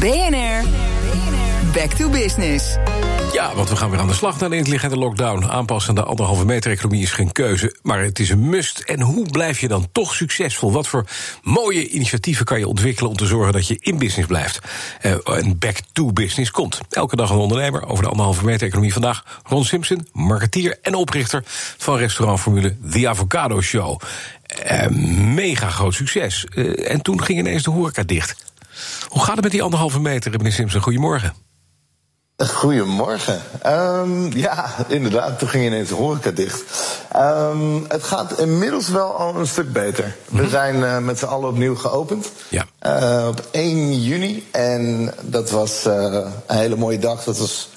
BNR, back to business. Ja, want we gaan weer aan de slag naar de intelligente lockdown. Aanpassen aan de anderhalve meter economie is geen keuze, maar het is een must. En hoe blijf je dan toch succesvol? Wat voor mooie initiatieven kan je ontwikkelen om te zorgen dat je in business blijft? Uh, en back to business komt. Elke dag een ondernemer over de anderhalve meter economie. Vandaag Ron Simpson, marketeer en oprichter van restaurantformule The Avocado Show. Uh, mega groot succes. Uh, en toen ging ineens de horeca dicht. Hoe gaat het met die anderhalve meter, meneer Simpson? Goedemorgen. Goedemorgen. Um, ja, inderdaad, toen ging ineens de horeca dicht. Um, het gaat inmiddels wel al een stuk beter. We mhm. zijn uh, met z'n allen opnieuw geopend. Ja. Uh, op 1 juni. En dat was uh, een hele mooie dag. Dat was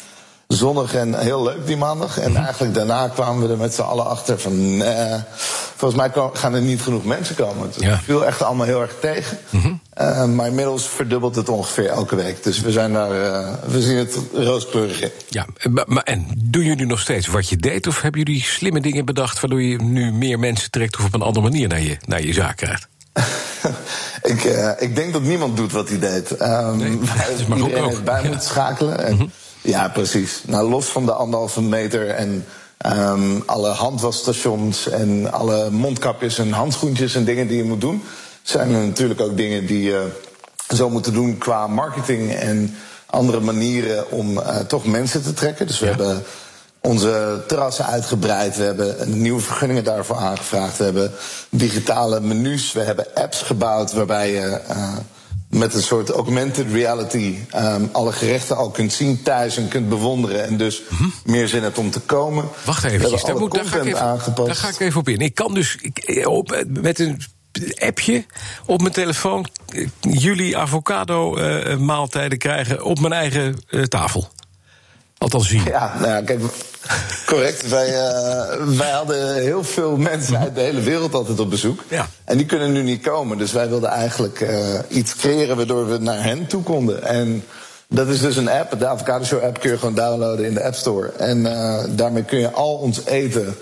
zonnig en heel leuk die maandag. En mhm. eigenlijk daarna kwamen we er met z'n allen achter van... Volgens mij gaan er niet genoeg mensen komen. Het viel echt allemaal heel erg tegen. Mm uh, maar inmiddels verdubbelt het ongeveer elke week. Dus we, zijn daar, uh, we zien het rooskleurig in. Ja, maar, en doen jullie nog steeds wat je deed? Of hebben jullie slimme dingen bedacht... waardoor je nu meer mensen trekt... of op een andere manier naar je, naar je zaak krijgt? ik, uh, ik denk dat niemand doet wat hij deed. Um, nee, iedereen ook. bij ja. moet schakelen. En, mm -hmm. Ja, precies. Nou, los van de anderhalve meter en um, alle handwasstations en alle mondkapjes en handschoentjes en dingen die je moet doen, zijn er natuurlijk ook dingen die je zo moeten doen qua marketing en andere manieren om uh, toch mensen te trekken. Dus we ja. hebben onze terrassen uitgebreid. We hebben nieuwe vergunningen daarvoor aangevraagd. We hebben digitale menus. We hebben apps gebouwd waarbij je uh, met een soort augmented reality um, alle gerechten al kunt zien thuis en kunt bewonderen. En dus -hmm. meer zin hebt om te komen. Wacht even, daar, moet, daar, ga ik even daar ga ik even op in. Ik kan dus ik, op, met een appje op mijn telefoon jullie avocado uh, maaltijden krijgen op mijn eigen uh, tafel. Althans zien. Ja, nou ja, kijk, correct. wij, uh, wij hadden heel veel mensen uit de hele wereld altijd op bezoek. Ja. En die kunnen nu niet komen. Dus wij wilden eigenlijk uh, iets creëren waardoor we naar hen toe konden. En dat is dus een app. De Avocado Show app kun je gewoon downloaden in de App Store. En uh, daarmee kun je al ons eten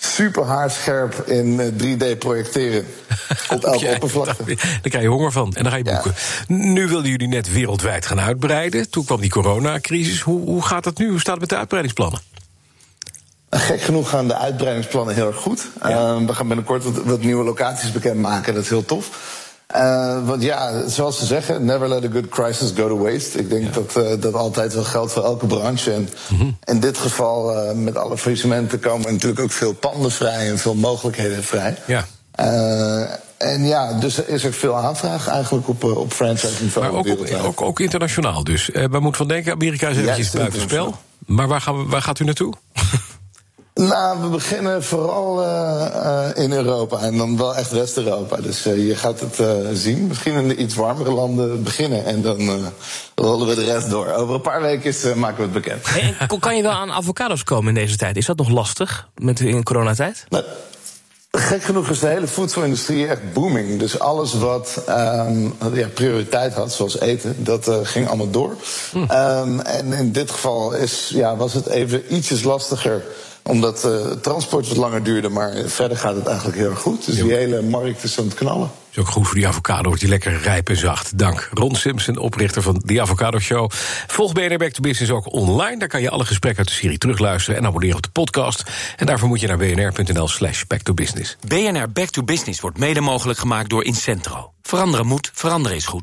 super haarscherp in 3D eh, projecteren. Op elke ja, oppervlakte. Daar krijg je honger van en dan ga je boeken. Ja. Nu wilden jullie net wereldwijd gaan uitbreiden. Toen kwam die coronacrisis. Hoe, hoe gaat het nu? Hoe staat het met de uitbreidingsplannen? Gek genoeg gaan de uitbreidingsplannen heel erg goed. Ja. Uh, we gaan binnenkort wat, wat nieuwe locaties bekendmaken. Dat is heel tof. Uh, want ja, zoals ze zeggen, never let a good crisis go to waste. Ik denk ja. dat uh, dat altijd wel geldt voor elke branche. En mm -hmm. in dit geval, uh, met alle faillissementen, komen natuurlijk ook veel panden vrij en veel mogelijkheden vrij. Ja. en ja, dus er is er veel aanvraag eigenlijk op, op franchise niveau. Maar ook, ook, ook, internationaal dus. we moeten van denken, Amerika is eventjes buitenspel. Maar waar, gaan we, waar gaat u naartoe? Nou, we beginnen vooral uh, uh, in Europa en dan wel echt West-Europa. Dus uh, je gaat het zien. Misschien in de iets warmere landen beginnen en dan rollen we de rest door. Over een paar weken is, maken we het bekend. Hey, kan je wel aan avocados komen in deze tijd? Is dat nog lastig met in coronatijd? Nou, Gek genoeg is de hele voedselindustrie echt booming. Dus alles wat um, ja, prioriteit had, zoals eten, dat uh, ging allemaal door. Hm. Um, en in dit geval is, ja, was het even ietsjes lastiger omdat uh, transport wat langer duurde, maar verder gaat het eigenlijk heel erg goed. Dus die hele markt is aan het knallen. Is ook goed voor die avocado, wordt die lekker rijp en zacht. Dank. Ron Simpson, oprichter van The Avocado Show. Volg BNR Back to Business ook online. Daar kan je alle gesprekken uit de serie terugluisteren en abonneren op de podcast. En daarvoor moet je naar bnr.nl slash back to business. BNR Back to Business wordt mede mogelijk gemaakt door Incentro. Veranderen moet, veranderen is goed.